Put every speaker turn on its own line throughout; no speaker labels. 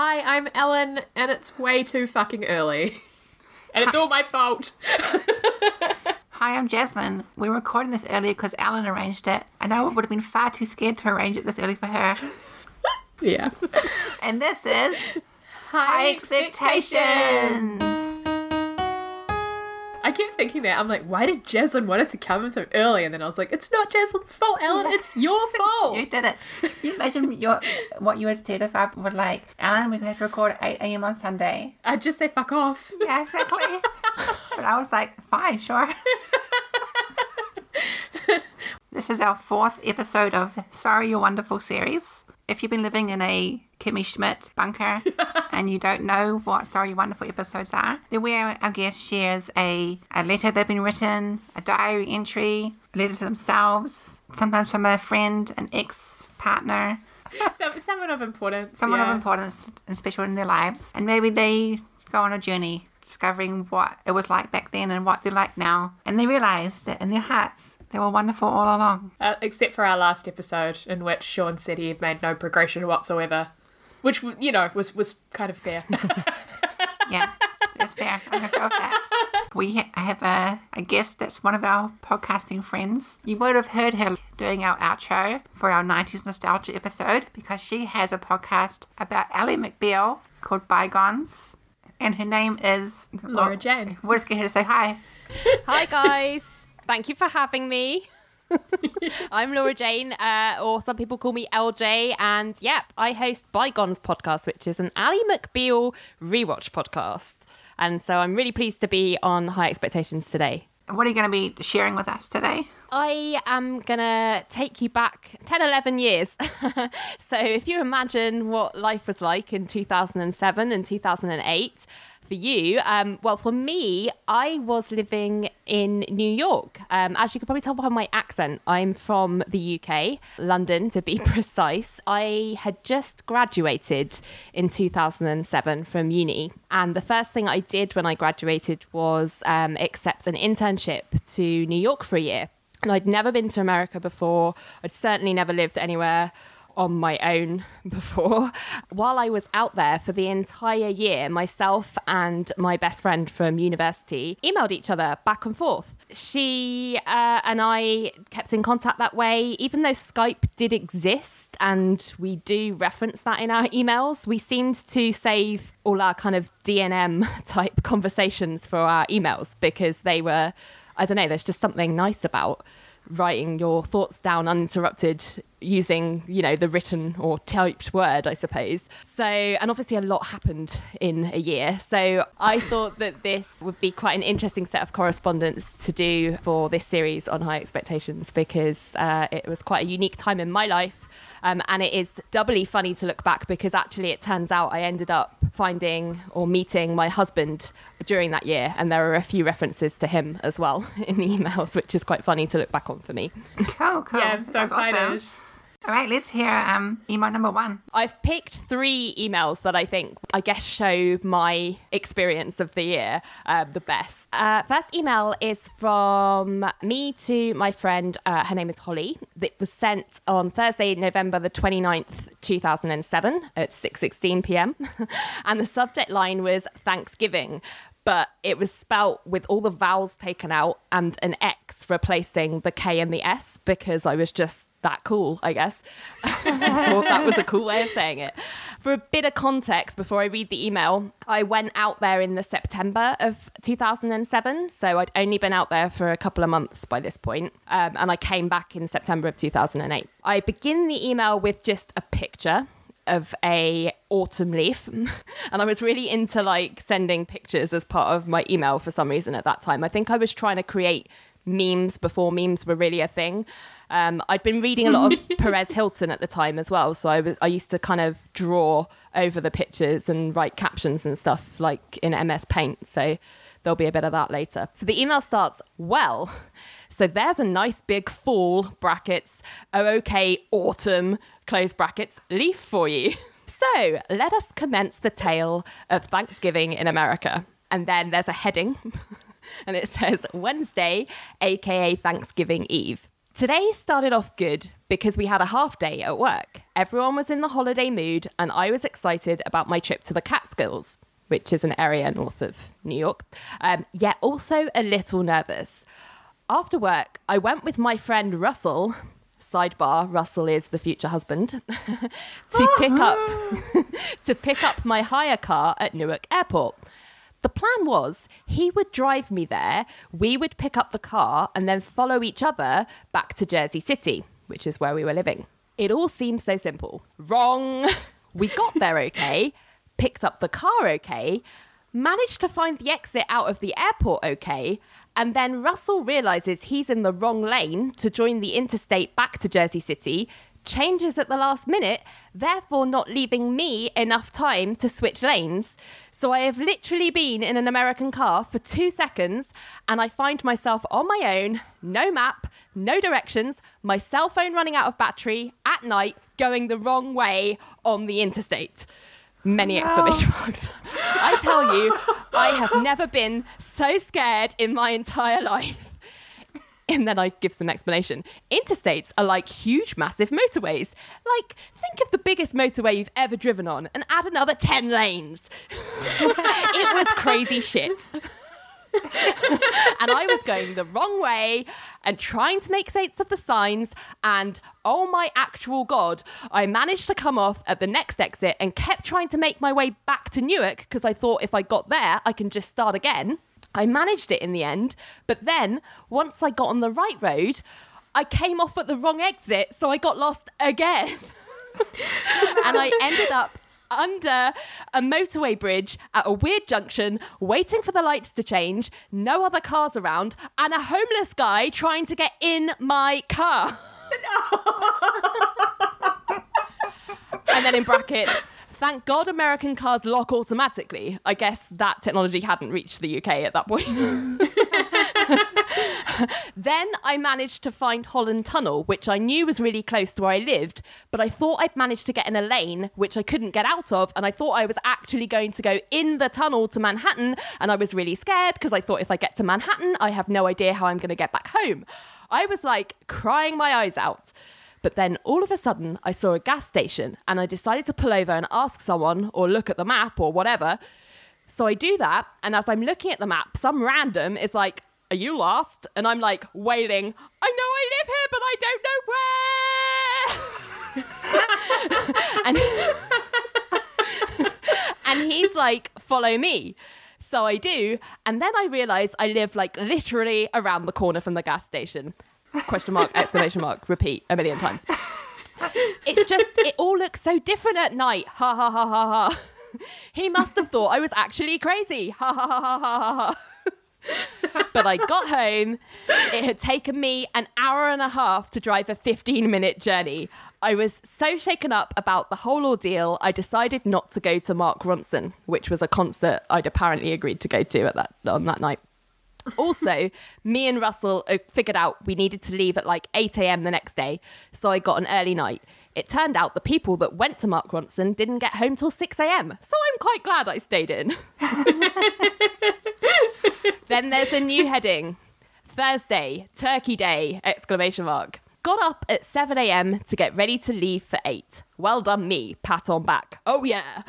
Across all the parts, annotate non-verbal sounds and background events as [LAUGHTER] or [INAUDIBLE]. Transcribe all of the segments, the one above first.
Hi, I'm Ellen, and it's way too fucking early. [LAUGHS] And it's all my fault. [LAUGHS]
Hi, I'm Jasmine. We're recording this earlier because Ellen arranged it, and I would have been far too scared to arrange it this early for her. [LAUGHS]
yeah.
And this is High Expectations.
I kept thinking that. I'm like, why did Jaslyn want us to come in so early? And then I was like, it's not Jaslyn's fault, Ellen. It's your [LAUGHS] fault.
You did it. You imagine [LAUGHS] your what you would said if I were like, Ellen, we're going to record at 8 a.m. on Sunday.
I'd just say fuck off.
Yeah, exactly. [LAUGHS] but I was like, fine, sure. this is our fourth episode of Sorry You're Wonderful series. If you've been living in a Kimmy Schmidt bunker [LAUGHS] and you don't know what Sorry Wonderful episodes are, then where our guest shares a, a letter they've been written, a diary entry, a letter to themselves, sometimes from a friend, an ex partner, [LAUGHS]
Some, someone of importance.
someone
yeah.
of importance and special in their lives, and maybe they go on a journey discovering what it was like back then and what they're like now, and they realize that in their hearts they were wonderful all along.
Uh, except for our last episode, in which Sean said he had made no progression whatsoever. Which, you know, was, was kind of fair. [LAUGHS]
Yeah, that's fair. I'm gonna go with that. We ha- have a, a guest that's one of our podcasting friends. You would have heard her doing our outro for our 90s nostalgia episode because she has a podcast about Ally McBeal called Bygones. And her name is
Laura Jane.
We'll just get her to say hi.
Hi, guys. Thank you for having me. [LAUGHS] I'm Laura Jane, uh, or some people call me LJ, and yep, I host Bygones podcast, which is an Ally McBeal rewatch podcast. And so I'm really pleased to be on High Expectations today.
What are you going to be sharing with us today?
I am going to take you back 10, 11 years. [LAUGHS] so if you imagine what life was like in 2007 and 2008, for you, um, well, for me, I was living in New York. Um, as you could probably tell by my accent, I'm from the UK, London to be [LAUGHS] precise. I had just graduated in 2007 from uni. And the first thing I did when I graduated was um, accept an internship to New York for a year. And I'd never been to America before. I'd certainly never lived anywhere on my own [LAUGHS] before. While I was out there for the entire year, myself and my best friend from university emailed each other back and forth. She uh, and I kept in contact that way, even though Skype did exist and we do reference that in our emails. We seemed to save all our kind of D&M [LAUGHS] type conversations for our emails because they were, I don't know, there's just something nice about writing your thoughts down uninterrupted using you know the written or typed word i suppose so and obviously a lot happened in a year so i [LAUGHS] thought that this would be quite an interesting set of correspondence to do for this series on high expectations because uh, it was quite a unique time in my life um, and it is doubly funny to look back because actually it turns out I ended up finding or meeting my husband during that year. And there are a few references to him as well [LAUGHS] in the emails, which is quite funny to look back on for me.
Cool, cool.
Yeah, I'm so
That's awesome. All right, let's hear um, email number one.
I've picked three emails that I think, I guess, show my experience of the year uh, the best. Uh, first email is from me to my friend. Uh, her name is Holly. It was sent on Thursday, November the 29th, 2007 at 6.16 p.m. [LAUGHS] and the subject line was Thanksgiving but it was spelt with all the vowels taken out and an X replacing the K and the S because I was just that cool, I guess. [LAUGHS] or that was a cool way of saying it. For a bit of context, before I read the email, I went out there in the September of 2007. So I'd only been out there for a couple of months by this point, um, and I came back in September of 2008. I begin the email with just a picture of a autumn leaf [LAUGHS] and i was really into like sending pictures as part of my email for some reason at that time i think i was trying to create memes before memes were really a thing um, i'd been reading a lot of [LAUGHS] perez hilton at the time as well so i was i used to kind of draw over the pictures and write captions and stuff like in ms paint so there'll be a bit of that later so the email starts well [LAUGHS] so there's a nice big fall brackets oh okay autumn close brackets leaf for you. [LAUGHS] So let us commence the tale of Thanksgiving in America. And then there's a heading and it says Wednesday, aka Thanksgiving Eve. Today started off good because we had a half day at work. Everyone was in the holiday mood, and I was excited about my trip to the Catskills, which is an area north of New York, um, yet also a little nervous. After work, I went with my friend Russell. Sidebar: Russell is the future husband [LAUGHS] to pick up [LAUGHS] to pick up my hire car at Newark Airport. The plan was he would drive me there, we would pick up the car, and then follow each other back to Jersey City, which is where we were living. It all seemed so simple. Wrong. We got there [LAUGHS] okay, picked up the car okay, managed to find the exit out of the airport okay, and then Russell realizes he's in the wrong lane to join the interstate back to Jersey City, changes at the last minute, therefore not leaving me enough time to switch lanes. So I have literally been in an American car for two seconds and I find myself on my own, no map, no directions, my cell phone running out of battery at night, going the wrong way on the interstate. Many exclamation [LAUGHS] marks. I tell you, I have never been so scared in my entire life. And then I give some explanation. Interstates are like huge, massive motorways. Like, think of the biggest motorway you've ever driven on and add another 10 lanes. [LAUGHS] it was crazy shit. and I was going the wrong way and trying to make sense of the signs. And oh my actual God, I managed to come off at the next exit and kept trying to make my way back to Newark because I thought if I got there, I can just start again. I managed it in the end. But then once I got on the right road, I came off at the wrong exit. So I got lost again. [LAUGHS] and I ended up under a motorway bridge at a weird junction, waiting for the lights to change, no other cars around, and a homeless guy trying to get in my car. [LAUGHS] and then in brackets, thank God American cars lock automatically. I guess that technology hadn't reached the UK at that point. [LAUGHS] then I managed to find Holland Tunnel, which I knew was really close to where I lived, but I thought I'd managed to get in a lane which I couldn't get out of, and I thought I was actually going to go in the tunnel to Manhattan, and I was really scared because I thought if I get to Manhattan, I have no idea how I'm going to get back home. I was like crying my eyes out. But then all of a sudden, I saw a gas station and I decided to pull over and ask someone or look at the map or whatever. So I do that. And as I'm looking at the map, some random is like, Are you lost? And I'm like wailing, I know I live here, but I don't know where. [LAUGHS] and, [LAUGHS] and he's like, Follow me. So I do. And then I realize I live like literally around the corner from the gas station. Question mark, exclamation mark, repeat a million times. It's just, it all looks so different at night. Ha ha ha ha ha. He must have thought I was actually crazy. Ha ha ha ha ha ha. but I got home. It had taken me an hour and a half to drive a 15 minute journey. I was so shaken up about the whole ordeal, I decided not to go to Mark Ronson, which was a concert I'd apparently agreed to go to at that on that night. Also, me and Russell figured out we needed to leave at like 8 a.m. the next day, so I got an early night. It turned out the people that went to Mark Ronson didn't get home till 6 a.m., so I'm quite glad I stayed in. [LAUGHS] then there's a new heading. Thursday, Turkey Day! Exclamation mark. Got up at 7 a.m. to get ready to leave for 8. Well done, me. Pat on back. Oh, yeah.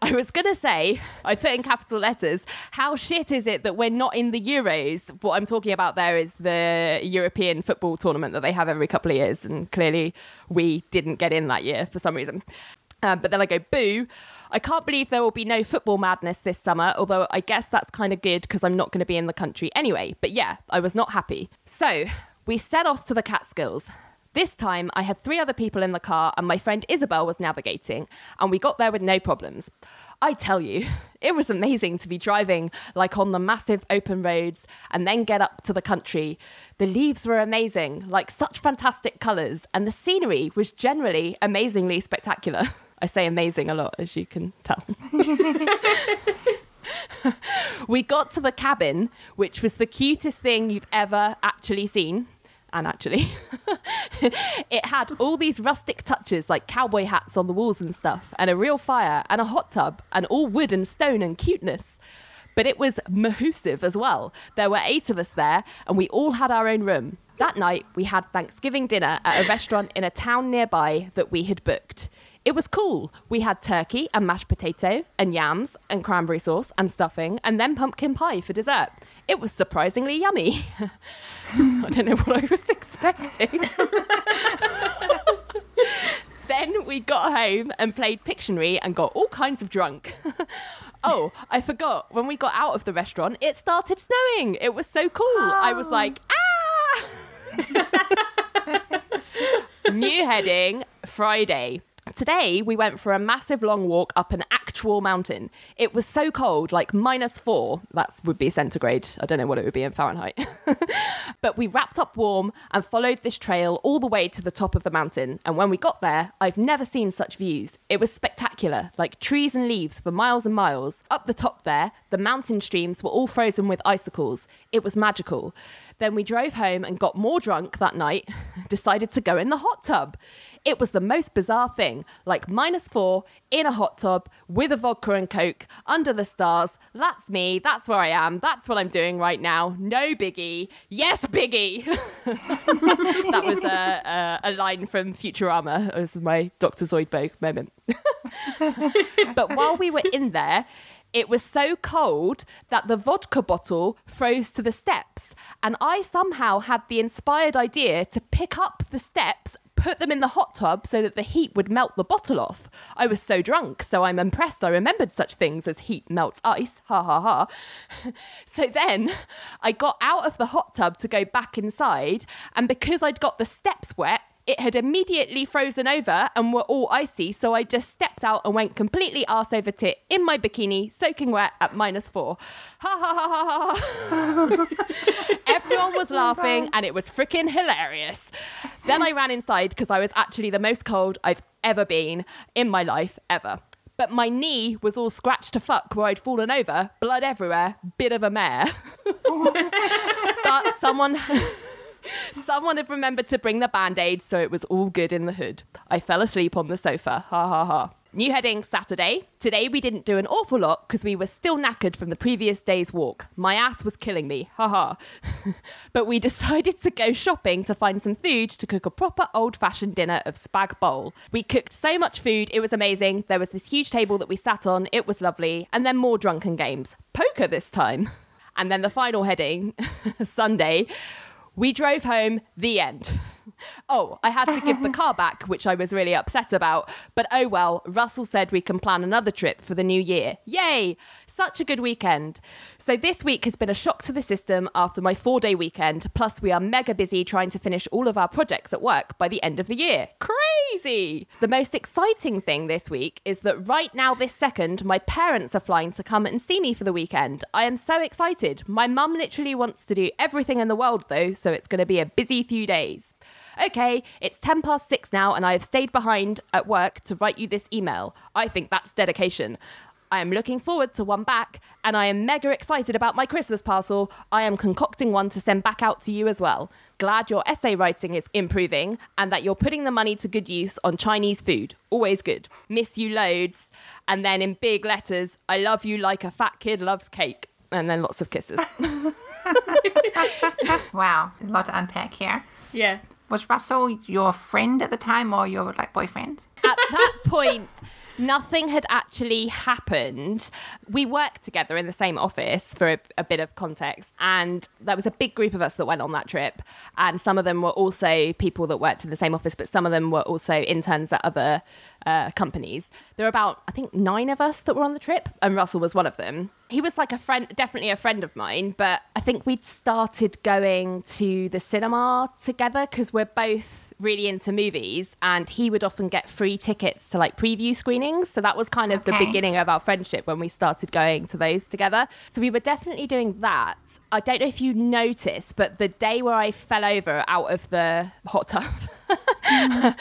[LAUGHS] I was going to say, I put in capital letters, how shit is it that we're not in the Euros? What I'm talking about there is the European football tournament that they have every couple of years. And clearly we didn't get in that year for some reason. Um, but then I go, boo. I can't believe there will be no football madness this summer, although I guess that's kind of good because I'm not going to be in the country anyway. But yeah, I was not happy. So we set off to the Catskills. This time, I had three other people in the car, and my friend Isabel was navigating, and we got there with no problems. I tell you, [LAUGHS] it was amazing to be driving like on the massive open roads and then get up to the country. The leaves were amazing, like such fantastic colours, and the scenery was generally amazingly spectacular. [LAUGHS] I say amazing a lot, as you can tell. [LAUGHS] we got to the cabin, which was the cutest thing you've ever actually seen and actually [LAUGHS] it had all these rustic touches like cowboy hats on the walls and stuff and a real fire and a hot tub and all wood and stone and cuteness. But it was mahusive as well. There were eight of us there and we all had our own room. That night, we had Thanksgiving dinner at a restaurant in a town nearby that we had booked. It was cool. We had turkey and mashed potato and yams and cranberry sauce and stuffing and then pumpkin pie for dessert. It was surprisingly yummy. [LAUGHS] I don't know what I was expecting. [LAUGHS] then we got home and played Pictionary and got all kinds of drunk. [LAUGHS] oh, I forgot. When we got out of the restaurant, it started snowing. It was so cool. I was like, ah! New heading Friday. Today, we went for a massive long walk up an actual mountain. It was so cold, like minus four. That would be centigrade. I don't know what it would be in Fahrenheit. [LAUGHS] but we wrapped up warm and followed this trail all the way to the top of the mountain. And when we got there, I've never seen such views. It was spectacular, like trees and leaves for miles and miles. Up the top there, the mountain streams were all frozen with icicles. It was magical. Then we drove home and got more drunk that night, [LAUGHS] decided to go in the hot tub. It was the most bizarre thing, like minus four in a hot tub with a vodka and coke under the stars. That's me. That's where I am. That's what I'm doing right now. No biggie. Yes, biggie. [LAUGHS] that was a, a, a, line from Futurama. It was my Dr. Zoidberg moment. [LAUGHS] but while we were in there, it was so cold that the vodka bottle froze to the steps, and I somehow had the inspired idea to pick up the steps put them in the hot tub so that the heat would melt the bottle off. I was so drunk, so I'm impressed I remembered such things as heat melts ice. Ha ha ha. [LAUGHS] so then I got out of the hot tub to go back inside, and because I'd got the steps wet, it had immediately frozen over and were all icy, so I just stepped out and went completely arse over tit in my bikini, soaking wet at minus four. Ha ha ha ha ha. [LAUGHS] Everyone was laughing and it was freaking hilarious. Then I ran inside because I was actually the most cold I've ever been in my life, ever. But my knee was all scratched to fuck where I'd fallen over, blood everywhere, bit of a mare. [LAUGHS] but someone. [LAUGHS] [LAUGHS] Someone had remembered to bring the band aid, so it was all good in the hood. I fell asleep on the sofa. Ha ha ha. New heading Saturday. Today we didn't do an awful lot because we were still knackered from the previous day's walk. My ass was killing me, haha. [LAUGHS] but we decided to go shopping to find some food to cook a proper old fashioned dinner of spag bowl. We cooked so much food, it was amazing. There was this huge table that we sat on, it was lovely. And then more drunken games. Poker this time. [LAUGHS] And then the final heading, Sunday, we drove home, the end. Oh, I had to give the [LAUGHS] car back, which I was really upset about. But oh well, Russell said we can plan another trip for the new year. Yay! Such a good weekend. So this week has been a shock to the system after my four day weekend. Plus, we are mega busy trying to finish all of our projects at work by the end of the year. Crazy! The most exciting thing this week is that right now, this second, my parents are flying to come and see me for the weekend. I am so excited. My mum literally wants to do everything in the world though, so it's going to be a busy few days. Okay, it's 10 past six now, and I have stayed behind at work to write you this email. I think that's dedication. I am looking forward to one back, and I am mega excited about my Christmas parcel. I am concocting one to send back out to you as well. Glad your essay writing is improving and that you're putting the money to good use on Chinese food. Always good. Miss you loads. And then in big letters, I love you like a fat kid loves cake. And then lots of kisses. [LAUGHS]
wow, a lot to unpack here.
Yeah.
Was Russell your friend at the time or your like boyfriend?
At that point, nothing had actually happened. We worked together in the same office for a, a, bit of context, and there was a big group of us that went on that trip. And some of them were also people that worked in the same office, but some of them were also interns at other uh, companies. There were about, I think, nine of us that were on the trip, and Russell was one of them. He was like a friend, definitely a friend of mine, but I think we'd started going to the cinema together because we're both really into movies and he would often get free tickets to like preview screenings so that was kind of okay. the beginning of our friendship when we started going to those together so we were definitely doing that i don't know if you noticed but the day where i fell over out of the hot tub [LAUGHS]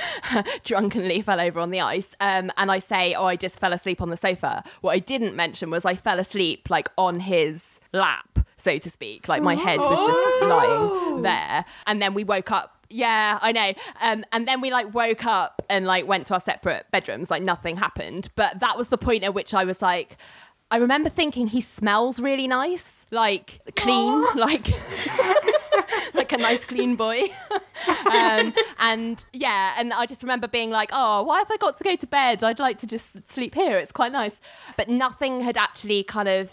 drunkenly fell over on the ice. Um, and I say, Oh, I just fell asleep on the sofa. What I didn't mention was I fell asleep like on his lap, so to speak. Like my head was just lying oh. there. And then we woke up yeah, I know. Um, and then we like woke up and like went to our separate bedrooms, like nothing happened. But that was the point at which I was like, I remember thinking he smells really nice, like clean, Aww. like [LAUGHS] [LAUGHS] like a nice clean boy. [LAUGHS] um, and yeah, and I just remember being like, oh, why have I got to go to bed? I'd like to just sleep here. It's quite nice. But nothing had actually kind of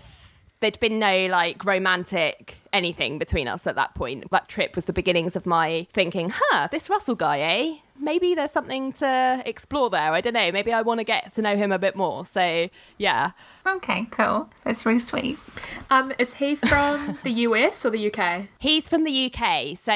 there'd been no like romantic anything between us at that point. That trip was the beginnings of my thinking, huh, this Russell guy, eh? Maybe there's something to explore there. I don't know. Maybe I want to get to know him a bit more. So, yeah.
Okay, cool. That's really sweet.
Um, is he from [LAUGHS] the US or the UK?
He's from the UK. So,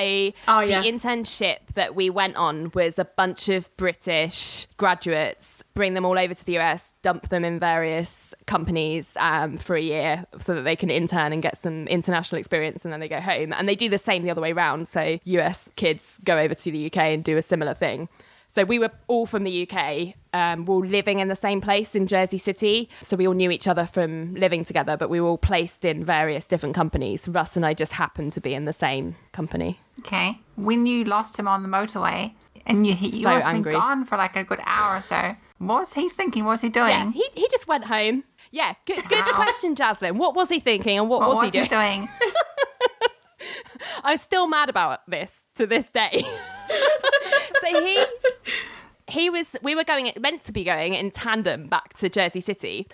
Oh, yeah.
the internship that we went on was a bunch of British graduates, bring them all over to the US, dump them in various companies um, for a year so that they can intern and get some international experience and then they go home. And they do the same the other way around. So, US kids go over to the UK and do a similar thing. So we were all from the UK, um, we were all living in the same place in Jersey City. So we all knew each other from living together, but we were all placed in various different companies. Russ and I just happened to be in the same company.
Okay. When you lost him on the motorway and you, you
So
must have been gone for like a good hour or so, what was he thinking? What was he doing?
Yeah, he, he just went home. Yeah, good good
Wow.
question, Jaslyn. What was he thinking and what,
what
was, he doing?
doing? [LAUGHS]
I'm still mad about this to this day. [LAUGHS] so he he was we were going meant to be going in tandem back to Jersey City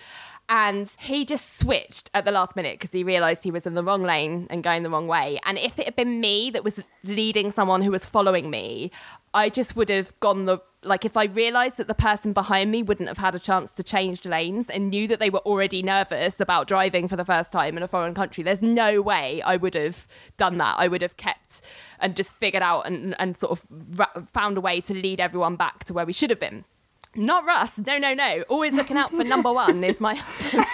and he just switched at the last minute because he realized he was in the wrong lane and going the wrong way and if it had been me that was leading someone who was following me I just would have gone the like if I realized that the person behind me wouldn't have had a chance to change lanes and knew that they were already nervous about driving for the first time in a foreign country, there's no way I would have done that. I would have kept and just figured out and, and sort of ra- found a way to lead everyone back to where we should have been. Not Russ. No, no, no. Always looking out for number one is my husband.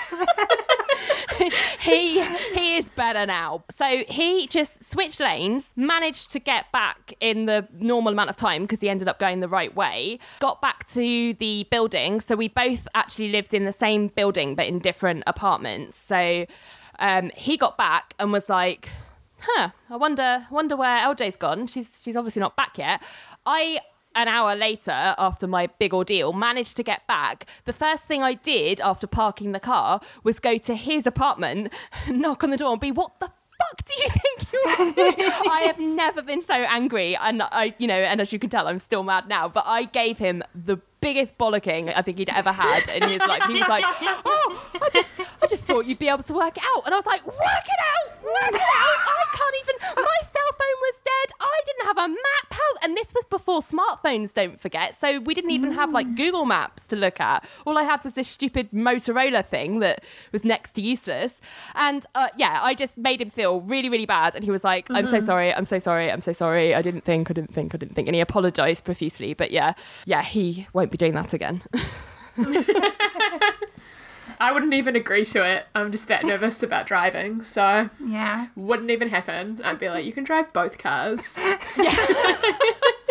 [LAUGHS] he he is better now. So he just switched lanes, managed to get back in the normal amount of time because he ended up going the right way. Got back to the building. So we both actually lived in the same building but in different apartments. So um, he got back and was like, "Huh, I wonder wonder where LJ's gone. She's she's obviously not back yet." I an hour later, after my big ordeal, managed to get back. The first thing I did after parking the car was go to his apartment, [LAUGHS] knock on the door, and be, "What the fuck do you think you are doing?" I have never been so angry, and I, you know, and as you can tell, I'm still mad now. But I gave him the biggest bollocking I think he'd ever had in his life. He was like, "Oh, I just, I just thought you'd be able to work it out," and I was like, "Work it out, work it out! I can't even. My cell phone was dead. I didn't have a map. How? And this was before smartphones. Don't forget. So we didn't even have like Google Maps to look at. All I had was this stupid Motorola thing that was next to useless. And uh, yeah, I just made him feel really, really bad. And he was like, "I'm so sorry. I'm so sorry. I'm so sorry. I didn't think. I didn't think. I didn't think." And he apologized profusely. But yeah, yeah, he won't be doing that again. [LAUGHS] [LAUGHS]
I wouldn't even agree to it. I'm just that nervous about driving, so
Yeah.
wouldn't even happen. I'd be like, you can drive both cars. [LAUGHS] [LAUGHS] [LAUGHS]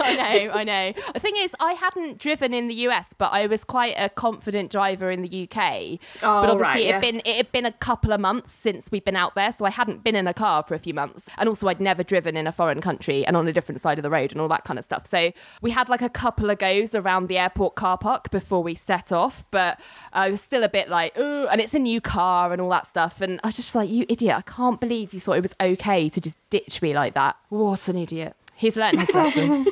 I know, I know. The thing is, I hadn't driven in the US, but I was quite a confident driver in the UK.
Oh,
but obviously,
right,
it had been it had been a couple of months since we'd been out there, so I hadn't been in a car for a few months, and also I'd never driven in a foreign country and on a different side of the road and all that kind of stuff. So we had like a couple of goes around the airport car park before we set off, but I was still a bit like, oh, and it's a new car and all that stuff, and I was just like, you idiot! I can't believe you thought it was okay to just ditch me like that. What an idiot! He's learned his lesson.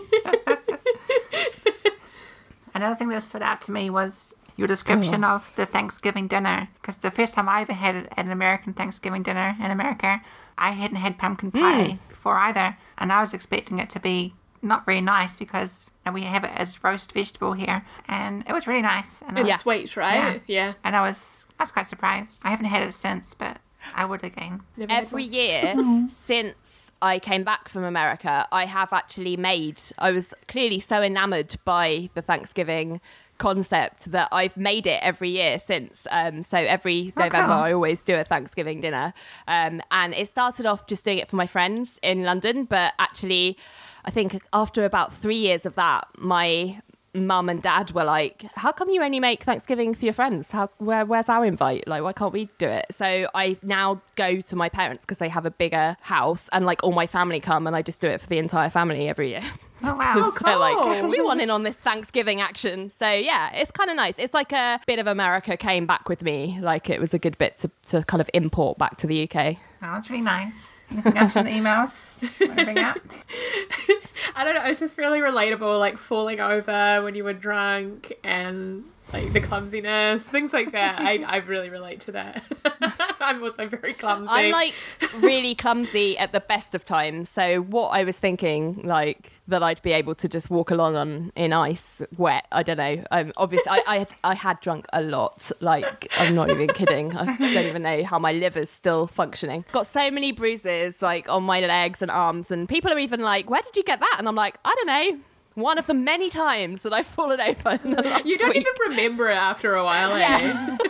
Another thing that stood out to me was your description oh, of the Thanksgiving dinner. Because the first time I ever had an American Thanksgiving dinner in America, I hadn't had pumpkin hmm. pie before either. And I was expecting it to be not very nice because we have it as roast vegetable here. And it was really nice. And I
It's
was,
sweet, right? Yeah. yeah.
And I was, I was quite surprised. I haven't had it since, but I would again.
Every year [LAUGHS] since I came back from America, I have actually made. I was clearly so enamored by the Thanksgiving concept that I've made it every year since. Um, so every November,
cool.
I always do a Thanksgiving dinner. Um, and it started off just doing it for my friends in London, but actually, I think after about three years of that, my mum and dad were like, "How come you only make Thanksgiving for your friends? How where where's our invite? Like, why can't we do it?" So I now go to my parents because they have a bigger house, and like all my family come, and I just do it for the entire family every year. [LAUGHS]
Oh, wow. [LAUGHS]
Oh, they're like,
cool.
we want in on this Thanksgiving action. So yeah, it's kind of nice. It's like a bit of America came back with me. Like it was a good bit to, to kind of import back to the UK.
Oh, that was really nice. Anything else from the emails? Want up? [LAUGHS]
I don't know. It's just really relatable, like falling over when you were drunk and like the clumsiness, things like that. I, I really relate to that. [LAUGHS] I'm also very clumsy.
I'm like really clumsy at the best of times. So what I was thinking, like that I'd be able to just walk along on in ice, wet. I don't know. Um, obviously, I, I had I had drunk a lot. Like I'm not even kidding. I don't even know how my liver's still functioning. Got so many bruises like on my legs and arms, and people are even like, "Where did you get that?" And I'm like, "I don't know." One of the many times that I've fallen over. In the last
you don't
week.
even remember it after a while, eh?
Yeah. [LAUGHS]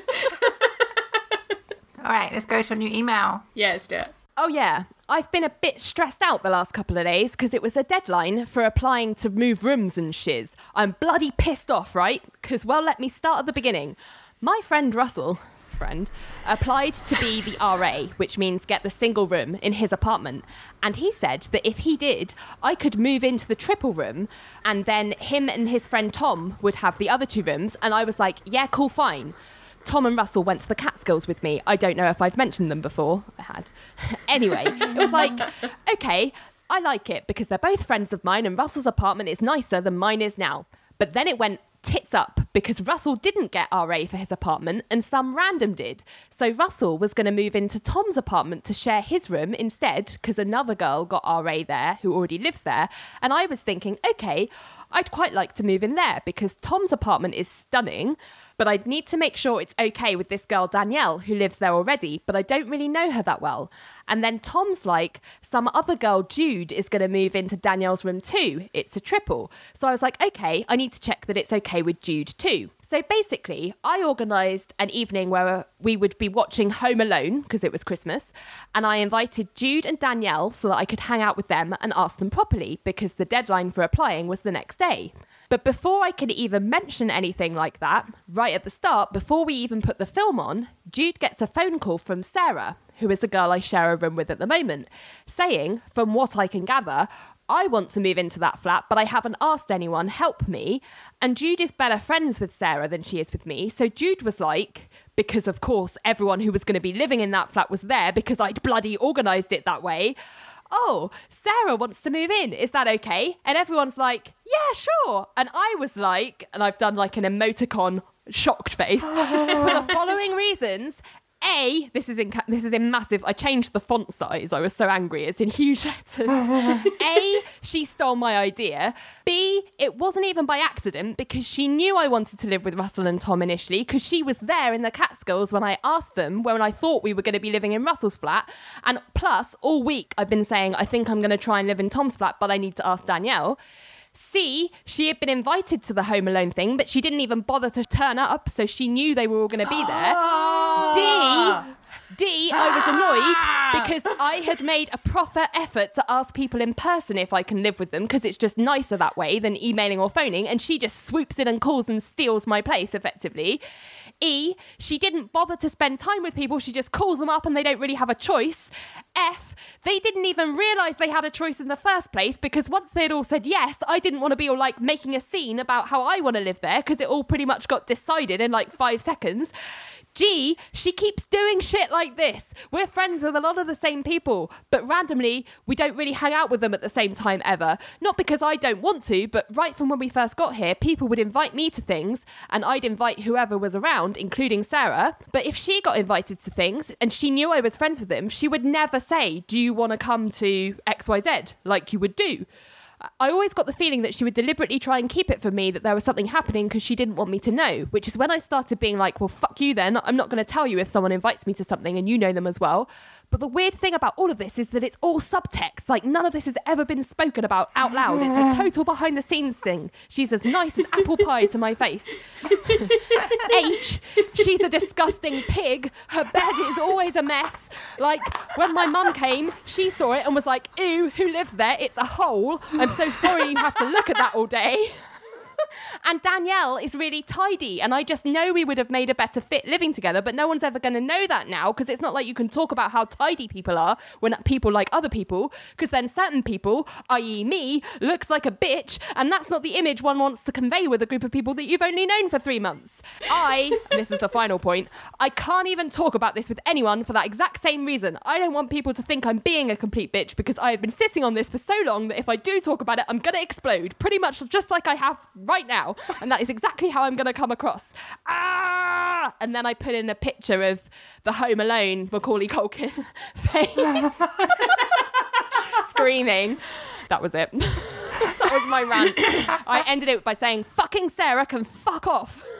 All right, let's go to a new email.
yeah, let's do it.
Oh, yeah. I've been a bit stressed out the last couple of days because it was a deadline for applying to move rooms and shiz. I'm bloody pissed off, right? Because, well, let me start at the beginning. My friend Russell, friend, applied to be the RA, which means get the single room in his apartment. And he said that if he did, I could move into the triple room and then him and his friend Tom would have the other two rooms. And I was like, yeah, cool, fine. Tom and Russell went to the Catskills with me. I don't know if I've mentioned them before. I had. [LAUGHS] anyway, it was like, [LAUGHS] okay, I like it because they're both friends of mine and Russell's apartment is nicer than mine is now. But then it went tits up because Russell didn't get RA for his apartment and some random did. So Russell was going to move into Tom's apartment to share his room instead because another girl got RA there who already lives there. And I was thinking, okay, I'd quite like to move in there because Tom's apartment is stunning, but I'd need to make sure it's okay with this girl Danielle who lives there already, but I don't really know her that well. And then Tom's like, some other girl, Jude, is going to move into Danielle's room too. It's a triple. So I was like, okay, I need to check that it's okay with Jude too. So basically, I organised an evening where we would be watching Home Alone because it was Christmas, and I invited Jude and Danielle so that I could hang out with them and ask them properly because the deadline for applying was the next day. But before I could even mention anything like that, right at the start, before we even put the film on, Jude gets a phone call from Sarah, who is the girl I share a room with at the moment, saying, from what I can gather, I want to move into that flat, but I haven't asked anyone, help me. And Jude is better friends with Sarah than she is with me. So Jude was like, because of course everyone who was going to be living in that flat was there because I'd bloody organised it that way. Oh, Sarah wants to move in. Is that okay? And everyone's like, yeah, sure. And I was like, and I've done like an emoticon shocked face [LAUGHS] for the following reasons. A, this is in ca- this is in massive. I changed the font size. I was so angry. It's in huge letters. [LAUGHS] A, she stole my idea. B, it wasn't even by accident because she knew I wanted to live with Russell and Tom initially because she was there in the Catskills when I asked them when I thought we were going to be living in Russell's flat. And plus, all week I've been saying I think I'm going to try and live in Tom's flat, but I need to ask Danielle. C, she had been invited to the Home Alone thing, but she didn't even bother to turn up, so she knew they were all going to be there. D, D, I was ah. annoyed because I had made a proper effort to ask people in person if I can live with them because it's just nicer that way than emailing or phoning, and she just swoops in and calls and steals my place effectively. E, she didn't bother to spend time with people, she just calls them up and they don't really have a choice. F, they didn't even realize they had a choice in the first place because once they had all said yes, I didn't want to be all like making a scene about how I want to live there because it all pretty much got decided in like five seconds. G, she keeps doing shit like this. We're friends with a lot of the same people, but randomly, we don't really hang out with them at the same time ever. Not because I don't want to, but right from when we first got here, people would invite me to things, and I'd invite whoever was around, including Sarah. But if she got invited to things and she knew I was friends with them, she would never say, Do you want to come to XYZ? like you would do. I always got the feeling that she would deliberately try and keep it from me that there was something happening because she didn't want me to know, which is when I started being like, well, fuck you then. I'm not going to tell you if someone invites me to something and you know them as well. But the weird thing about all of this is that it's all subtext. Like, none of this has ever been spoken about out loud. It's a [LAUGHS] total behind the scenes thing. She's as nice as apple pie to my face. [LAUGHS] H, she's a disgusting pig. Her bed is always a mess. Like, when my mum came, she saw it and was like, ew, who lives there? It's a hole. I'm so sorry you have to look at that all day. [LAUGHS] And Danielle is really tidy. And I just know we would have made a better fit living together, but no one's ever going to know that now because it's not like you can talk about how tidy people are when people like other people, because then certain people, i.e., me, looks like a bitch. And that's not the image one wants to convey with a group of people that you've only known for three months. I, [LAUGHS] this is the final point, I can't even talk about this with anyone for that exact same reason. I don't want people to think I'm being a complete bitch because I have been sitting on this for so long that if I do talk about it, I'm going to explode, pretty much just like I have right now. And that is exactly how I'm going to come across. Ah! And then I put in a picture of the Home Alone Macaulay Culkin [LAUGHS] face [LAUGHS] screaming. That was it. that was my rant. [COUGHS] I ended it by saying, fucking Sarah can fuck off. [LAUGHS]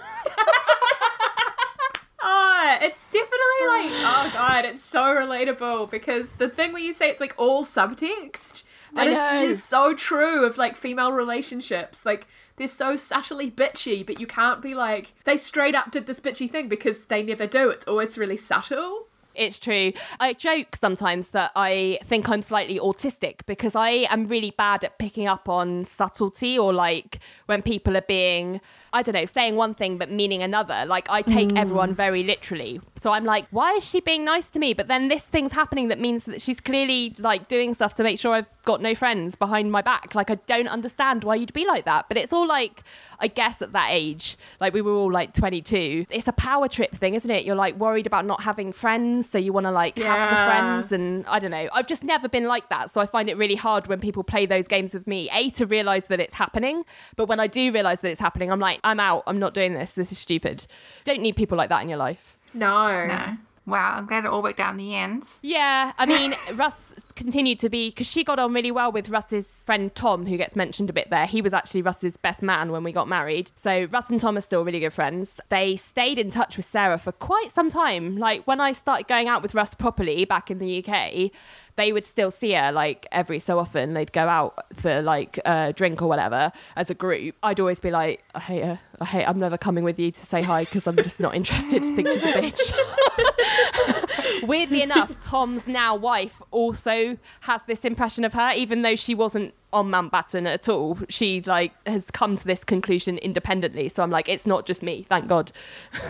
Oh, it's definitely like, oh god, it's so relatable because the thing where you say it's like all subtext, that
I
just so true of like female relationships. Like, they're so subtly bitchy, but you can't be like, they straight up did this bitchy thing because they never do. It's always really subtle.
It's true. I joke sometimes that I think I'm slightly autistic because I am really bad at picking up on subtlety or like when people are being, I don't know, saying one thing but meaning another. Like I take mm. everyone very literally. So I'm like, why is she being nice to me? But then this thing's happening that means that she's clearly like doing stuff to make sure I've got no friends behind my back. Like I don't understand why you'd be like that. But it's all like, I guess at that age, like we were all like 22. It's a power trip thing, isn't it? You're like worried about not having friends, so you want to like have the friends, and I don't know. I've just never been like that, so I find it really hard when people play those games with me. A to realize that it's happening, but when I do realize that it's happening, I'm like, I'm out. I'm not doing this. This is stupid. Don't need people like that in your life.
No.
No. Wow, I'm glad it all worked out in the end.
Yeah, I mean, [LAUGHS] Russ continued to be because she got on really well with Russ's friend Tom, who gets mentioned a bit there. He was actually Russ's best man when we got married. So Russ and Tom are still really good friends. They stayed in touch with Sarah for quite some time. Like when I started going out with Russ properly back in the UK, they would still see her like every so often. They'd go out for like a drink or whatever as a group. I'd always be like, I hate her. I hate. I'm never coming with you to say hi because I'm just not interested. Think she's a bitch. [LAUGHS] [LAUGHS] Weirdly enough, Tom's now wife also has this impression of her, even though she wasn't on Mountbatten at all. She like has come to this conclusion independently. So I'm like, it's not just me, thank God. [LAUGHS]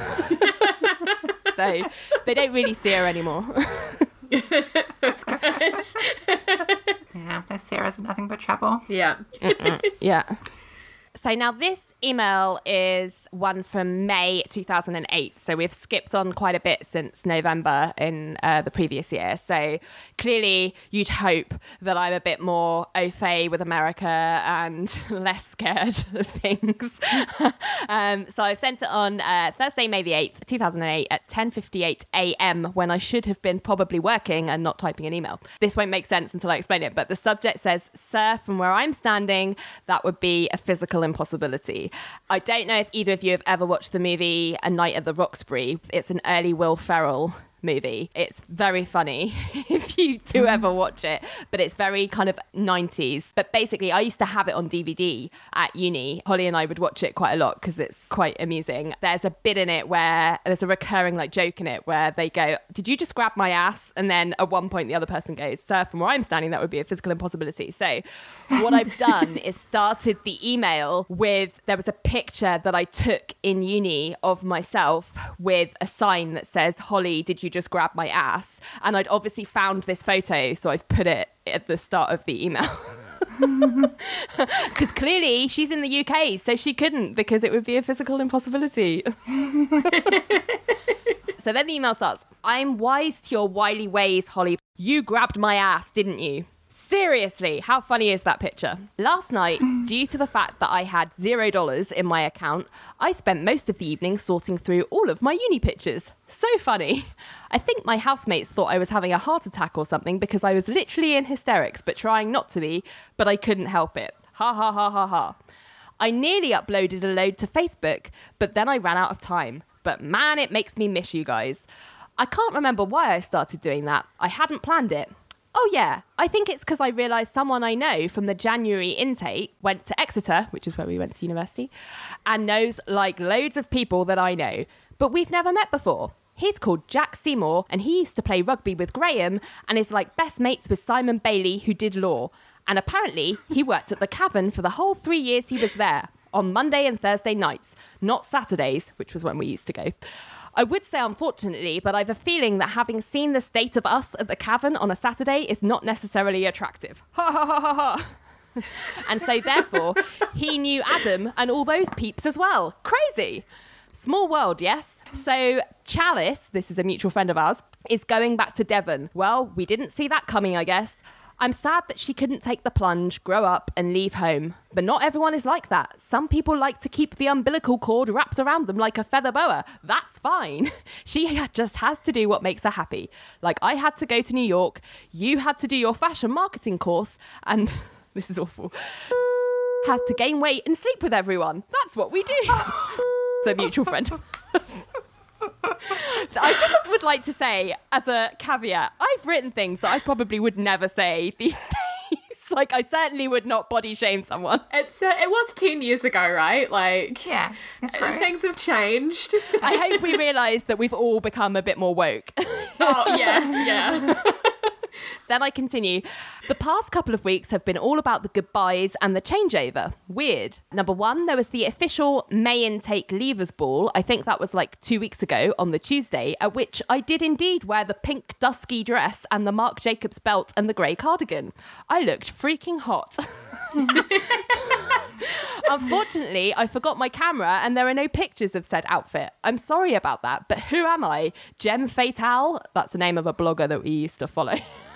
so they don't really see her anymore. [LAUGHS]
That's good.
Yeah, those Sarahs are nothing but trouble.
yeah.
yeah. So now this email is one from May 2008. So we've skipped on quite a bit since November in uh, the previous year. So clearly you'd hope that I'm a bit more au fait with America and [LAUGHS] less scared [LAUGHS] of things. [LAUGHS] um, so I've sent it on uh, Thursday, May the 8th, 2008 at 10.58 a.m. when I should have been probably working and not typing an email. This won't make sense until I explain it, but the subject says, Sir, from where I'm standing, that would be a physical impossibility. I don't know if either of you have ever watched the movie A Night at the Roxbury. It's an early Will Ferrell movie. It's very funny [LAUGHS] if you do mm-hmm. ever watch it, but it's very kind of 90s. But basically, I used to have it on DVD at uni. Holly and I would watch it quite a lot because it's quite amusing. There's a bit in it where there's a recurring like joke in it where they go, Did you just grab my ass? And then at one point, the other person goes, Sir, from where I'm standing, that would be a physical impossibility. So what I've done [LAUGHS] is started the email with there was a picture that I took in uni of myself with a sign that says, Holly, did you just grab my ass? And I'd obviously found this photo, so I've put it at the start of the email. [LAUGHS] Because clearly she's in the UK, so she couldn't because it would be a physical impossibility. [LAUGHS] so then the email starts I'm wise to your wily ways, Holly. You grabbed my ass, didn't you? Seriously, how funny is that picture? Last night, [GASPS] due to the fact that I had zero dollars in my account, I spent most of the evening sorting through all of my uni pictures. So funny. I think my housemates thought I was having a heart attack or something because I was literally in hysterics, but trying not to be, but I couldn't help it. Ha ha ha ha ha. I nearly uploaded a load to Facebook, but then I ran out of time. But man, it makes me miss you guys. I can't remember why I started doing that. I hadn't planned it. Oh, yeah. I think it's because I realised someone I know from the January intake went to Exeter, which is where we went to university, and knows like loads of people that I know, but we've never met before. He's called Jack Seymour, and he used to play rugby with Graham and is like best mates with Simon Bailey, who did law. And apparently, he worked at the cavern for the whole three years he was there. on Monday and Thursday nights, not Saturdays, which was when we used to go. I would say unfortunately, but I've a feeling that having seen the state of us at the cavern on a Saturday is not necessarily attractive. Ha ha ha ha ha. [LAUGHS] and so therefore, he knew Adam and all those peeps as well. Crazy. Small world, yes? So Chalice, this is a mutual friend of ours, is going back to Devon. Well, we didn't see that coming, I guess. I'm sad that she couldn't take the plunge, grow up, and leave home. But not everyone is like that. Some people like to keep the umbilical cord wrapped around them like a feather boa. That's fine. [LAUGHS] She just has to do what makes her happy. Like I had to go to New York, you had to do your fashion marketing course, and [LAUGHS] this is awful. Has to gain weight and sleep with everyone. That's what we do. [LAUGHS] so mutual friend. I just would like to say, as a caveat, I've written things that I probably would never say these [LAUGHS] days. like, I certainly would not body shame someone.
It's uh, it was ten years ago, right? Like,
Yeah, that's
uh, things have changed.
I hope we [LAUGHS] realise that we've all become a bit more woke.
oh yeah, yeah. [LAUGHS] [LAUGHS]
Then I continue. The past couple of weeks have been all about the goodbyes and the changeover. Weird. Number one, there was the official May intake leavers ball. I think that was like two weeks ago on the Tuesday, at which I did indeed wear the pink dusky dress and the Marc Jacobs belt and the grey cardigan. I looked freaking hot. [LAUGHS] Unfortunately, I forgot my camera and there are no pictures of said outfit. I'm sorry about that, but who am I? Gem Fatale? That's the name of a blogger that we used to follow. [LAUGHS]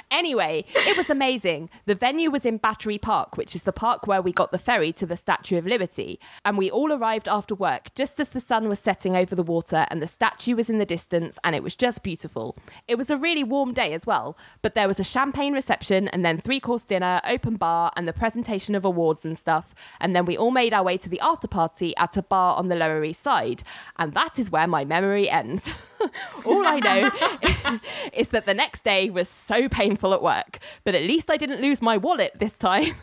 Anyway, it was amazing. The venue was in Battery Park, which is the park where we got the ferry to the Statue of Liberty. And we all arrived after work just as the sun was setting over the water and the statue was in the distance, and it was just beautiful. It was a really warm day as well, but there was a champagne reception and then three course dinner, open bar, and the presentation of awards and stuff. And then we all made our way to the after party at a bar on the Lower East Side. And that is where my memory ends. [LAUGHS] all I know [LAUGHS] is that the next day was so painful at work, but at least I didn't lose my wallet this time.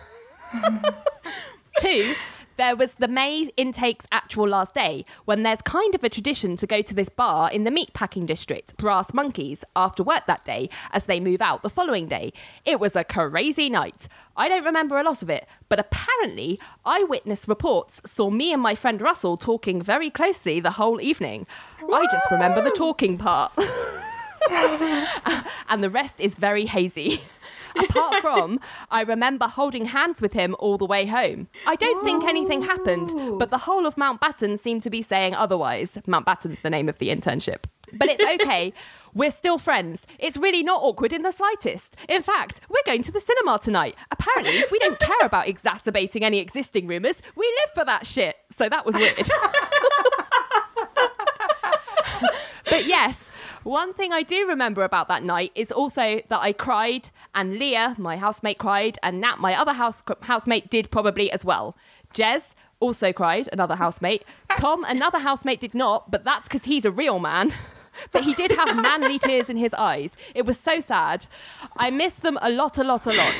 [LAUGHS] Two, there was the May intake's actual last day when there's kind of a tradition to go to this bar in the meatpacking district, Brass Monkeys, after work that day as they move out the following day. It was a crazy night. I don't remember a lot of it, but apparently eyewitness reports saw me and my friend Russell talking very closely the whole evening. I just remember the talking part. [LAUGHS] [LAUGHS] and the rest is very hazy. [LAUGHS] Apart from, I remember holding hands with him all the way home. I don't think anything happened, oh. but the whole of Mountbatten seemed to be saying otherwise. Mountbatten's the name of the internship. But it's okay. [LAUGHS] We're still friends. It's really not awkward in the slightest. In fact, we're going to the cinema tonight. Apparently, we don't care about exacerbating any existing rumours. We live for that shit. So that was weird. but yes, one thing I do remember about that night is also that I cried, and Leah, my housemate, cried, and Nat, my other house housemate, did probably as well. Jez also cried, another housemate. Tom, another housemate, did not, but that's because he's a real man. [LAUGHS] But he did have manly tears in his eyes. It was so sad. I miss them a lot, a lot, a lot.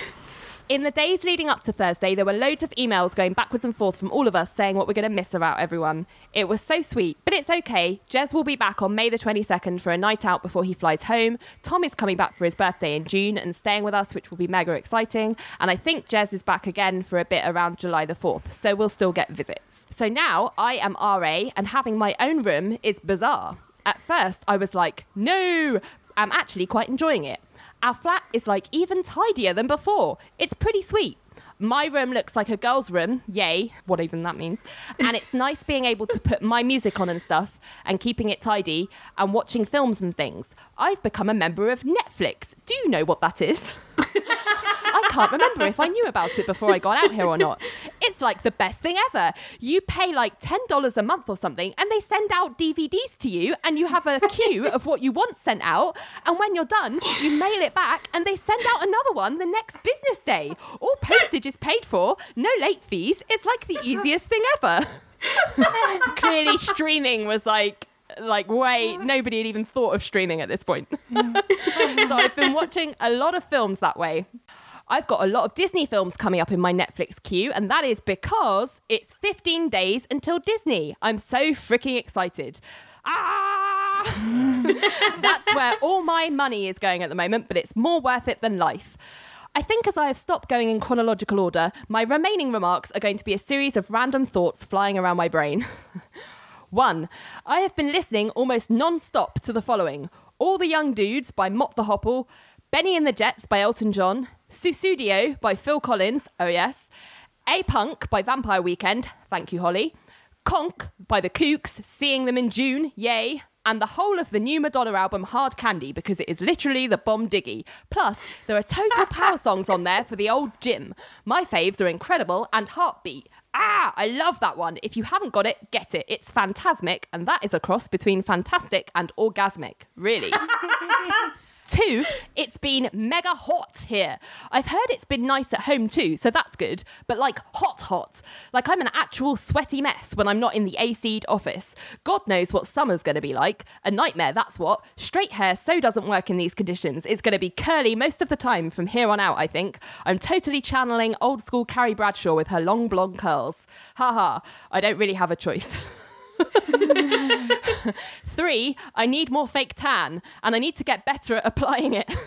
In the days leading up to Thursday, there were loads of emails going backwards and forth from all of us saying what we're going to miss about everyone. It was so sweet, but it's okay. Jez will be back on May the 22nd for a night out before he flies home. Tom is coming back for his birthday in June and staying with us, which will be mega exciting. And I think Jez is back again for a bit around July the 4th, so we'll still get visits. So now I am RA, and having my own room is bizarre. At first, I was like, no, I'm actually quite enjoying it. Our flat is like even tidier than before. It's pretty sweet. My room looks like a girl's room, yay, what even that means. And it's nice being able to put my music on and stuff and keeping it tidy and watching films and things. I've become a member of Netflix. Do you know what that is? [LAUGHS] I can't remember if I knew about it before I got out here or not. It's like the best thing ever. You pay like $10 a month or something, and they send out DVDs to you, and you have a [LAUGHS] queue of what you want sent out. And when you're done, you mail it back, and they send out another one the next business day. All postage is paid for, no late fees. It's like the easiest thing ever. [LAUGHS] Clearly, streaming was like like wait nobody had even thought of streaming at this point [LAUGHS] so i've been watching a lot of films that way I've got a lot of Disney films coming up in my Netflix queue, and that is because it's 15 days until Disney. I'm so freaking excited. Ah! [LAUGHS] That's where all my money is going at the moment, but it's more worth it than life. I think as I have stopped going in chronological order, my remaining remarks are going to be a series of random thoughts flying around my brain. [LAUGHS] One, I have been listening almost non stop to the following All the Young Dudes by Mott the Hoople, Bennie and the Jets by Elton John, Sussudio by Phil Collins, oh yes, A Punk by Vampire Weekend, thank you, Holly, Konk by The Kooks, Seeing Them in June, yay, and the whole of the new Madonna album Hard Candy because it is literally the bomb diggy. Plus, there are total [LAUGHS] power songs on there for the old gym. My faves are incredible and Heartbeat. Ah, I love that one. If you haven't got it, get it. It's phantasmic, and that is a cross between fantastic and orgasmic. Really. [LAUGHS] Two, it's been mega hot here. I've heard it's been nice at home too, so that's good, but like hot, hot. Like I'm an actual sweaty mess when I'm not in the AC'd office. God knows what summer's gonna be like. A nightmare, that's what. Straight hair so doesn't work in these conditions. It's gonna be curly most of the time from here on out, I think. I'm totally channeling old school Carrie Bradshaw with her long blonde curls. Haha, I don't really have a choice. [LAUGHS] [LAUGHS] Three, I need more fake tan and I need to get better at applying it. [LAUGHS]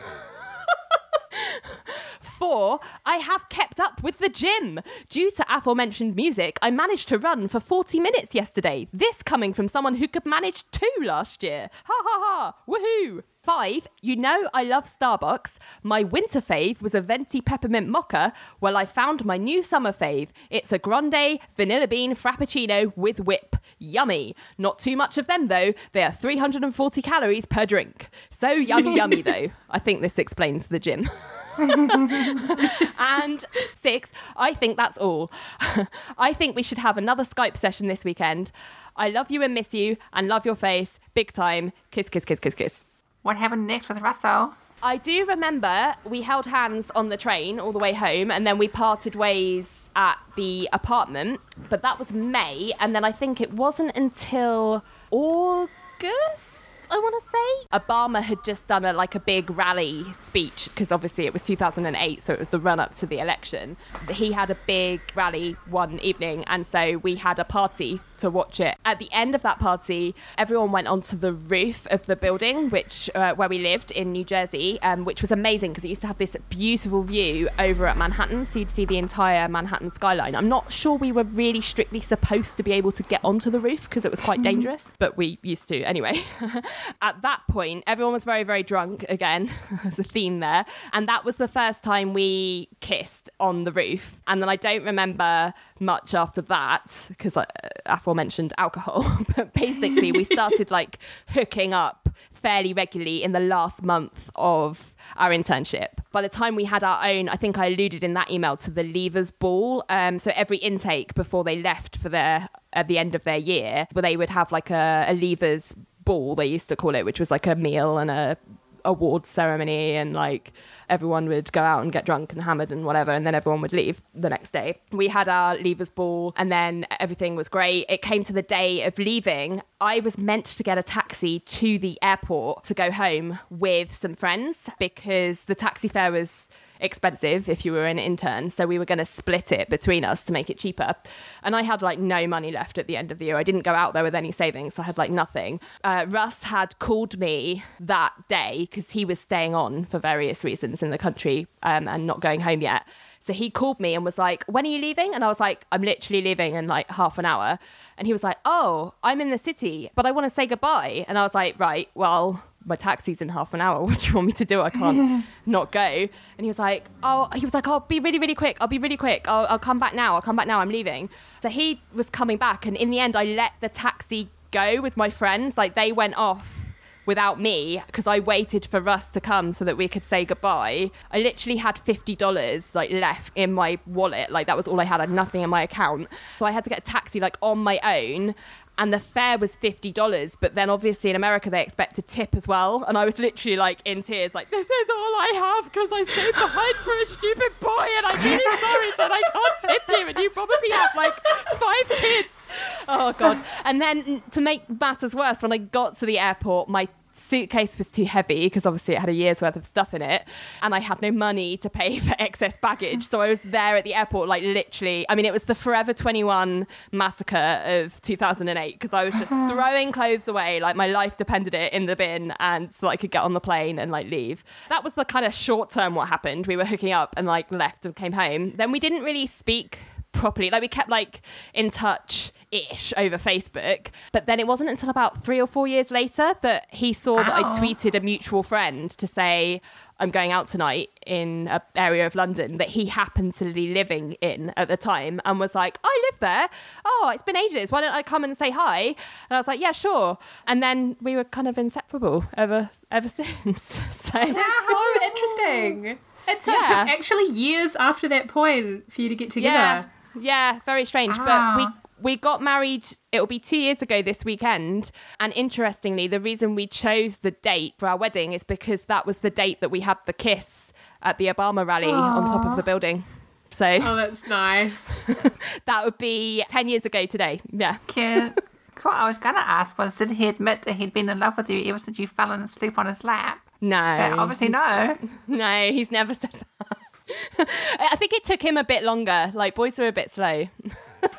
Four, I have kept up with the gym. Due to aforementioned music, I managed to run for 40 minutes yesterday. This coming from someone who could manage two last year. Ha ha ha! Woohoo! Five, you know I love Starbucks. My winter fave was a venti peppermint mocha. Well, I found my new summer fave. It's a grande vanilla bean frappuccino with whip. Yummy. Not too much of them though. They are 340 calories per drink. So yummy, yummy [LAUGHS] though. I think this explains the gym. [LAUGHS] and six, I think that's all. [LAUGHS] I think we should have another Skype session this weekend. I love you and miss you and love your face. Big time. Kiss, kiss, kiss, kiss, kiss.
What happened next with Russell?
I do remember we held hands on the train all the way home and then we parted ways at the apartment, but that was May. And then I think it wasn't until August. I want to say Obama had just done a like a big rally speech because obviously it was 2008, so it was the run up to the election. He had a big rally one evening, and so we had a party to watch it. At the end of that party, everyone went onto the roof of the building, which uh, where we lived in New Jersey, um, which was amazing because it used to have this beautiful view over at Manhattan, so you'd see the entire Manhattan skyline. I'm not sure we were really strictly supposed to be able to get onto the roof because it was quite [LAUGHS] dangerous, but we used to anyway. [LAUGHS] At that point, everyone was very, very drunk again. [LAUGHS] There's a theme there. And that was the first time we kissed on the roof. And then I don't remember much after that because uh, aforementioned alcohol. [LAUGHS] but basically, we started [LAUGHS] like hooking up fairly regularly in the last month of our internship. By the time we had our own, I think I alluded in that email to the leavers ball. Um, so every intake before they left for their at the end of their year, where they would have like a, a leavers ball they used to call it, which was like a meal and a award ceremony and like everyone would go out and get drunk and hammered and whatever and then everyone would leave the next day. We had our leavers ball and then everything was great. It came to the day of leaving. I was meant to get a taxi to the airport to go home with some friends because the taxi fare was expensive if you were an intern. So we were going to split it between us to make it cheaper. And I had like no money left at the end of the year. I didn't go out there with any savings. So I had like nothing. Uh, Russ had called me that day because he was staying on for various reasons in the country um, and not going home yet. So he called me and was like, When are you leaving? And I was like, I'm literally leaving in like half an hour. And he was like, Oh, I'm in the city, but I want to say goodbye. And I was like, Right, well, my taxi's in half an hour. [LAUGHS] What do you want me to do? I can't [LAUGHS] not go. And he was like, oh, he was like, I'll be really, really quick. I'll be really quick. I'll, I'll come back now. I'll come back now. I'm leaving. So he was coming back. And in the end, I let the taxi go with my friends. Like they went off without me because I waited for Russ to come so that we could say goodbye. I literally had $50 like left in my wallet. Like that was all I had. I had nothing in my account. So I had to get a taxi like on my own and the fare was $50 but then obviously in america they expect a tip as well. And i was literally like in tears like this is all i have because i stayed behind for a stupid boy and i'm really sorry that i can't tip you and you probably have like five kids. Oh god. And then to make matters worse when i got to the airport my suitcase was too heavy because obviously it had a year's worth of stuff in it and I had no money to pay [LAUGHS] for excess baggage. So I was there at the airport, like literally, I mean, it was the Forever 21 massacre of 2008 because I was just [LAUGHS] throwing clothes away, like my life depended it in the bin and so I could get on the plane and like leave. That was the kind of short term what happened. We were hooking up and like left and came home. Then we didn't really speak properly. Like we kept like in touch ish over Facebook. But then it wasn't until about three or four years later that he saw that I tweeted a mutual friend to say I'm going out tonight in an area of London that he happened to be living in at the time and was like, I live there. Oh, it's been ages. Why don't I come and say hi? And I was like, yeah, sure. And then we were kind of inseparable ever ever [LAUGHS] since. So
That's so interesting. It took,
Yeah.
actually years after that point for you to get together.
Yeah, yeah, very strange. But
Ah.
we we got married. It'll be two years ago this weekend. And interestingly, the reason we chose the date for our wedding is because that was the date that we had the kiss at the Obama rally on top of the building. So
Oh, that's nice. [LAUGHS]
that would be ten years ago today. Yeah.
Cute. [LAUGHS] what I was going to ask was, did he admit that he'd been in love with you ever since you fell asleep on his lap?
No.
But obviously, no. [LAUGHS]
No, he's never said that. [LAUGHS] I think it took him a bit longer. Like boys are a bit slow. [LAUGHS]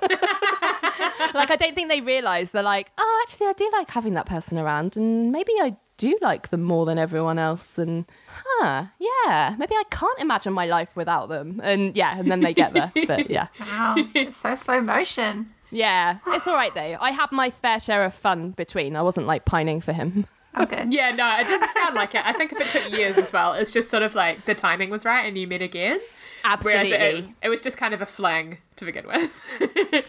like I don't think they realise they're like, oh, actually, I do like having that person around, and maybe I do like them more than everyone else, and huh, yeah, maybe I can't imagine my life without them, and yeah, and then they get there. But [LAUGHS] yeah,
Wow, it's so slow motion.
yeah, it's all right though. I had my fair share of fun between. I wasn't like pining for him.
Good. [LAUGHS]
yeah, no, it didn't sound like it. I think if it took years as well, it's just sort of like the timing was right and you met again.
Absolutely.
it, it was just kind of a fling to begin with.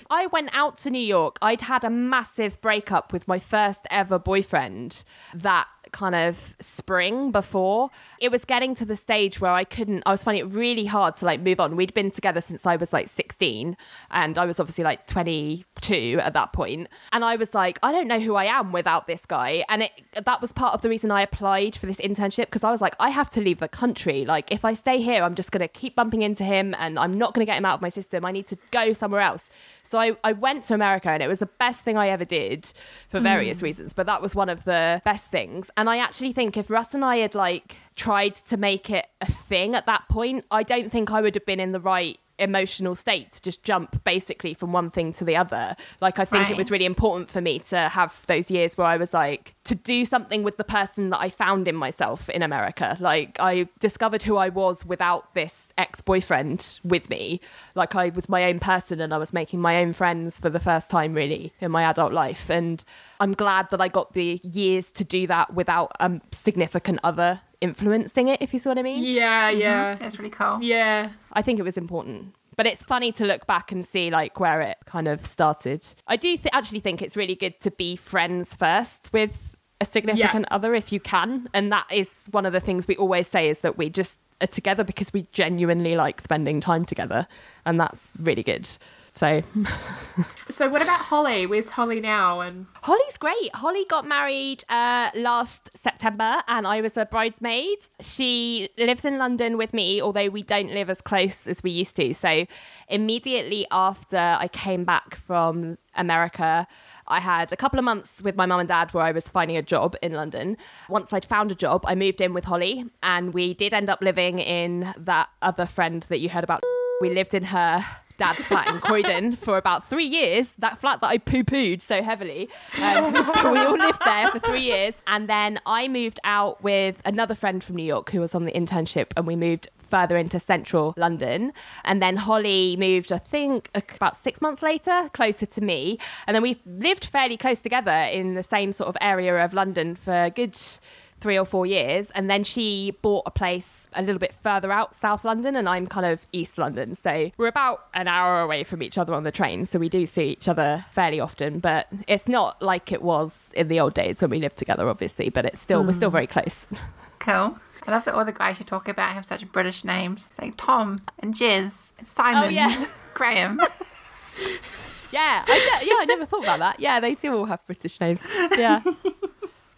[LAUGHS]
I went out to New York. I'd had a massive breakup with my first ever boyfriend that kind of spring before. It was getting to the stage where I couldn't, I was finding it really hard to like move on. We'd been together since I was like 16 and I was obviously like 22 at that point. And I was like, I don't know who I am without this guy. And it, that was part of the reason I applied for this internship because I was like, I have to leave the country. Like, if I stay here, I'm just going to keep bumping into him and I'm not going to get him out of my system. I need to go somewhere else. So I, I went to America and it was the best thing I ever did for various mm. reasons, but that was one of the best things. And I actually think if Russ and I had like tried to make it a thing at that point, I don't think I would have been in the right emotional state to just jump basically from one thing to the other. Like I think it was really important for me to have those years where I was like to do something with the person that I found in myself in America. Like I discovered who I was without this ex-boyfriend with me. Like I was my own person and I was making my own friends for the first time really in my adult life and I'm glad that I got the years to do that without a significant other influencing it if you see what I mean.
yeah, mm-hmm. yeah.
That's really cool.
Yeah.
I think it was important. But it's funny to look back and see like where it kind of started. I do th- actually think it's really good to be friends first with a significant other if you can, and that is one of the things we always say is that we just are together because we genuinely like spending time together, and that's really good. So [LAUGHS]
So what about Holly? Where's Holly now? And
Holly's great. Holly got married uh, last September and I was a bridesmaid. She lives in London with me, although we don't live as close as we used to. So immediately after I came back from America, I had a couple of months with my mum and dad where I was finding a job in London. Once I'd found a job, I moved in with Holly and we did end up living in that other friend that you heard about. We lived in her dad's flat in Croydon for about three years. That flat that I poo pooed so heavily. Um, [LAUGHS] we all lived there for three years. And then I moved out with another friend from New York who was on the internship, and we moved further into central London. And then Holly moved, I think, about six months later, closer to me. And then we lived fairly close together in the same sort of area of London for good three or four years and then she bought a place a little bit further out south london and i'm kind of east london so we're about an hour away from each other on the train so we do see each other fairly often but it's not like it was in the old days when we lived together obviously but it's still we're still hmm. very close [LAUGHS]
Cool. I love that all the guys you talk about have such British names. Like Tom and Jez and Simon.
Oh, yeah. [LAUGHS]
Graham. [LAUGHS]
yeah I, yeah i never thought about that yeah they do all have british names yeah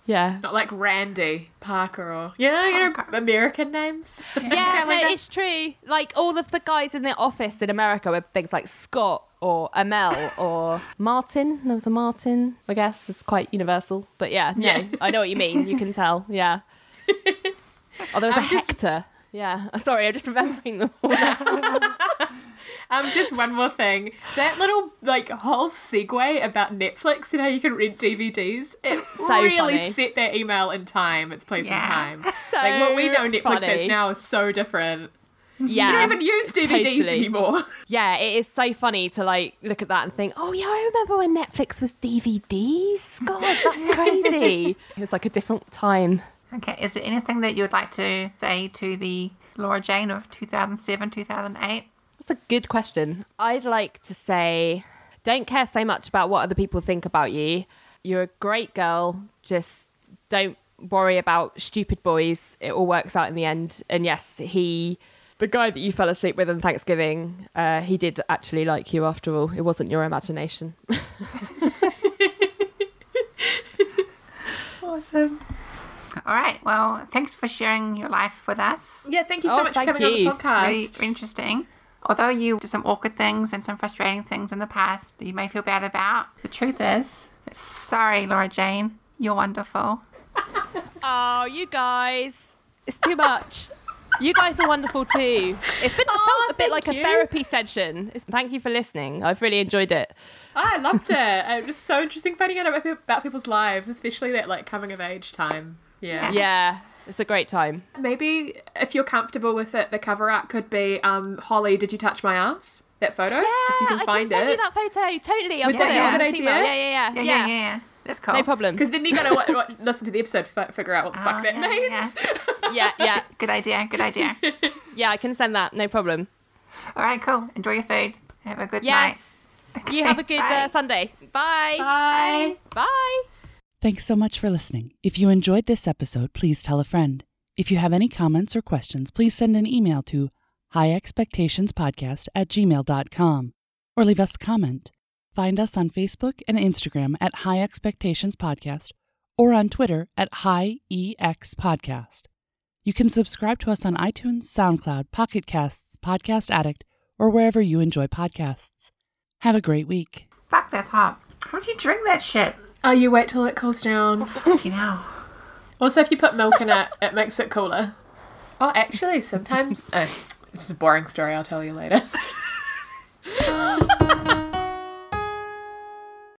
yeah
not like Randy Parker or you know, you know American names. [LAUGHS]
yeah,
Something like
no, it's true. Like all of the guys in the office in America with things like Scott or Amel [LAUGHS] or Martin. There was a Martin, I guess. It's quite universal. But yeah, no,
Yeah.
I know what you mean. You can [LAUGHS] tell. Yeah. Oh, there was a
I'm just-
Hector. Yeah. Sorry, I'm just remembering them all now.
Um, just one more thing. That little like whole segue about Netflix and how you can rent DVDs. It
So
really
funny.
set their email in time, its place
Yeah.
in time. [LAUGHS] like what we know Netflix
funny.
has now is so different.
Yeah.
You don't even use DVDs
Totally.
anymore. [LAUGHS]
Yeah, it is so funny to like look at that and think, oh yeah, I remember when Netflix was DVDs. God, that's [LAUGHS] crazy. it was like a different time.
Okay, is there anything that you would like to say to the Laura Jane of 2007, 2008?
That's a good question. I'd like to say, don't care so much about what other people think about you. You're a great girl. Just don't worry about stupid boys. It all works out in the end. And yes, he, the guy that you fell asleep with on Thanksgiving, uh, he did actually like you after all. It wasn't your imagination. [LAUGHS]
Awesome. All right, well, thanks for sharing your life with us.
Yeah, thank you so
Oh,
much for coming
you.
on the podcast.
Really interesting. Although you did some awkward things and some frustrating things in the past that you may feel bad about, the truth is, sorry, Laura Jane, you're wonderful. [LAUGHS]
Oh, you guys. It's too much. You guys are wonderful too. It's been
Aw,
felt a bit
thank
like a therapy session. It's, thank you for listening. I've really enjoyed it.
Oh, I loved it. It was so interesting finding out about, about people's lives, especially that like coming of age time. Yeah.
Yeah, it's a great time.
Maybe if you're comfortable with it, the cover art could be um, Holly, did you touch my ass? That photo? if you can
I
find
can send
it.
you that photo. Totally. I've
Would
that
it.
be a
good
this email.
idea?
Yeah, yeah,
Yeah,
yeah.
yeah, yeah. yeah. That's cool.
No problem.
Because then you're gonna wa- wa- listen to the episode, f- figure out what the fuck
Oh,
that
yeah,
means.
Yeah, [LAUGHS] yeah,
Good idea, good idea. [LAUGHS]
yeah. I can send that. No problem.
All right, cool. Enjoy your food. Have a good night.
Yes. You have a good
Bye.
uh, Sunday. Bye.
Bye.
Bye.
Thanks so much for listening. If you enjoyed this episode, please tell a friend. If you have any comments or questions, please send an email to highexpectationspodcast at gmail.com or leave us a comment. Find us on Facebook and Instagram at High Expectations Podcast or on Twitter at High EX Podcast. You can subscribe to us on iTunes, SoundCloud, Pocket Casts, Podcast Addict, or wherever you enjoy podcasts. Have a great week.
Fuck, that's hot. How'd you drink that shit?
Oh, you wait till it cools down. [LAUGHS]
You know.
Also, if you put milk in it, it makes it cooler. Oh, actually, sometimes. Oh, this is a boring story. I'll tell you later. [LAUGHS] [LAUGHS]